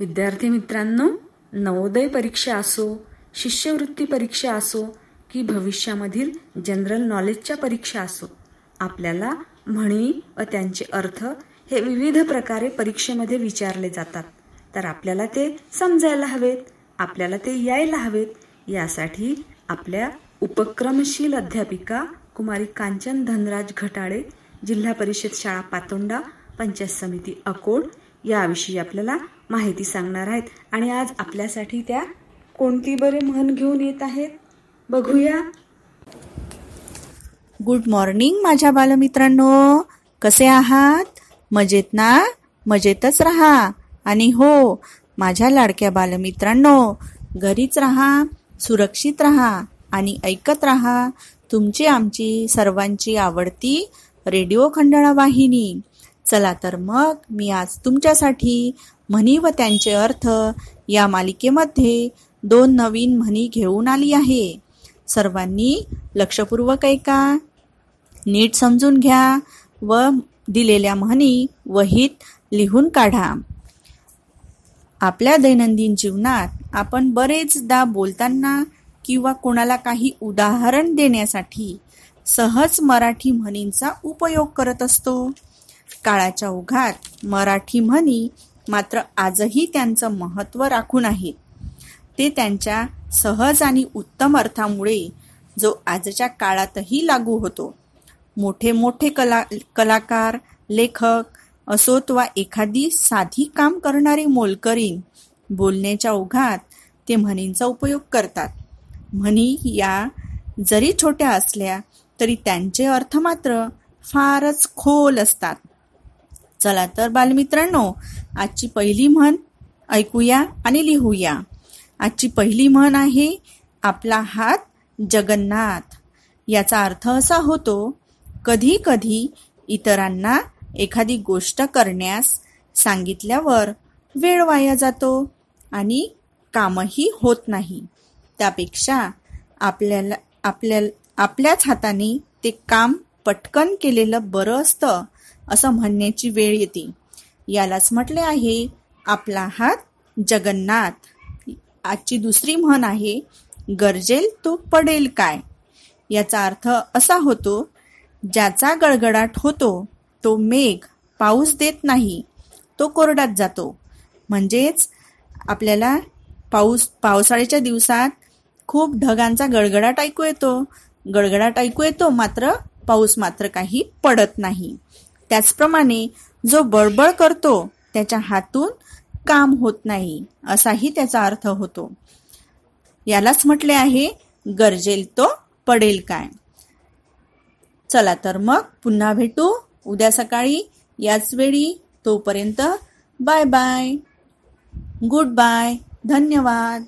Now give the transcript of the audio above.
विद्यार्थी मित्रांनो नवोदय परीक्षा असो शिष्यवृत्ती परीक्षा असो की भविष्यामधील जनरल नॉलेजच्या परीक्षा असो आपल्याला म्हणी व त्यांचे अर्थ हे विविध प्रकारे परीक्षेमध्ये विचारले जातात. तर आपल्याला ते समजायला हवेत आपल्याला ते यायला हवेत. यासाठी आपल्या उपक्रमशील अध्यापिका कुमारी कांचन धनराज घटाळे जिल्हा परिषद शाळा पातोंडा पंचायत समिती अकोड याविषयी आपल्याला माहिती सांगणार आहेत. आणि आज आपल्यासाठी त्या कोणती बरे म्हण घेऊन येत आहेत? बघूया. गुड मॉर्निंग माझ्या बालमित्रांनो. कसे आहात? मजेत ना? मजेतच राहा. आणि हो माझ्या लाडक्या बालमित्रांनो घरीच राहा सुरक्षित राहा आणि ऐकत राहा तुमची आमची सर्वांची आवडती रेडिओ खंडाळा वाहिनी. चला तर मग मी आज तुमच्यासाठी म्हणी व त्यांचे अर्थ या मालिकेमध्ये दोन नवीन म्हणी घेऊन आली आहे. सर्वांनी लक्षपूर्वक ऐका. नीट समजून घ्या व दिलेल्या म्हणी वहीत लिहून काढा. आपल्या दैनंदिन जीवनात आपण बरेचदा बोलताना किंवा कोणाला काही उदाहरण देण्यासाठी सहज मराठी म्हणींचा उपयोग करत असतो. काळाच्या ओघात मराठी म्हणी मात्र आजही त्यांचं महत्त्व राखून आहेत ते त्यांच्या सहज आणि उत्तम अर्थामुळे जो आजच्या काळातही लागू होतो. मोठे मोठे कला कलाकार लेखक असोत वा एखादी साधी काम करणारी मोलकरीण बोलण्याच्या ओघात ते म्हणींचा उपयोग करतात. म्हणी या जरी छोट्या असल्या तरी त्यांचे अर्थ मात्र फारच खोल असतात. चला तर बालमित्रांनो आजची पहिली म्हण ऐकूया आणि लिहूया. आजची पहिली म्हण आहे आपला हात जगन्नाथ. याचा अर्थ असा होतो कधी कधी इतरांना एखादी गोष्ट करण्यास सांगितल्यावर वेळ वाया जातो आणि कामही होत नाही. त्यापेक्षा आपल्याला आपल्या आपल्याच हाताने ते काम पटकन केलेलं बरं असतं असं म्हणण्याची वेळ येते. यालाच म्हटले आहे आपला हात जगन्नाथ. आजची दुसरी म्हण आहे गरजेल तो पडेल काय? याचा अर्थ असा होतो ज्याचा गडगडाट होतो तो मेघ पाऊस देत नाही तो कोरडात जातो. म्हणजेच आपल्याला पाऊस पावसाळ्याच्या दिवसात खूप ढगांचा गडगडाट ऐकू येतो. गडगडाट ऐकू येतो मात्र पाऊस मात्र काही पडत नाही. त्याचप्रमाणे जो बळबळ करतो त्याच्या हातून काम होत नाही असाही त्याचा अर्थ होतो. यालाच म्हटले आहे गरजेल तो पडेल काय? चला तर मग पुन्हा भेटू उद्या सकाळी याच वेळी. तोपर्यंत बाय बाय. Good bye. धन्यवाद.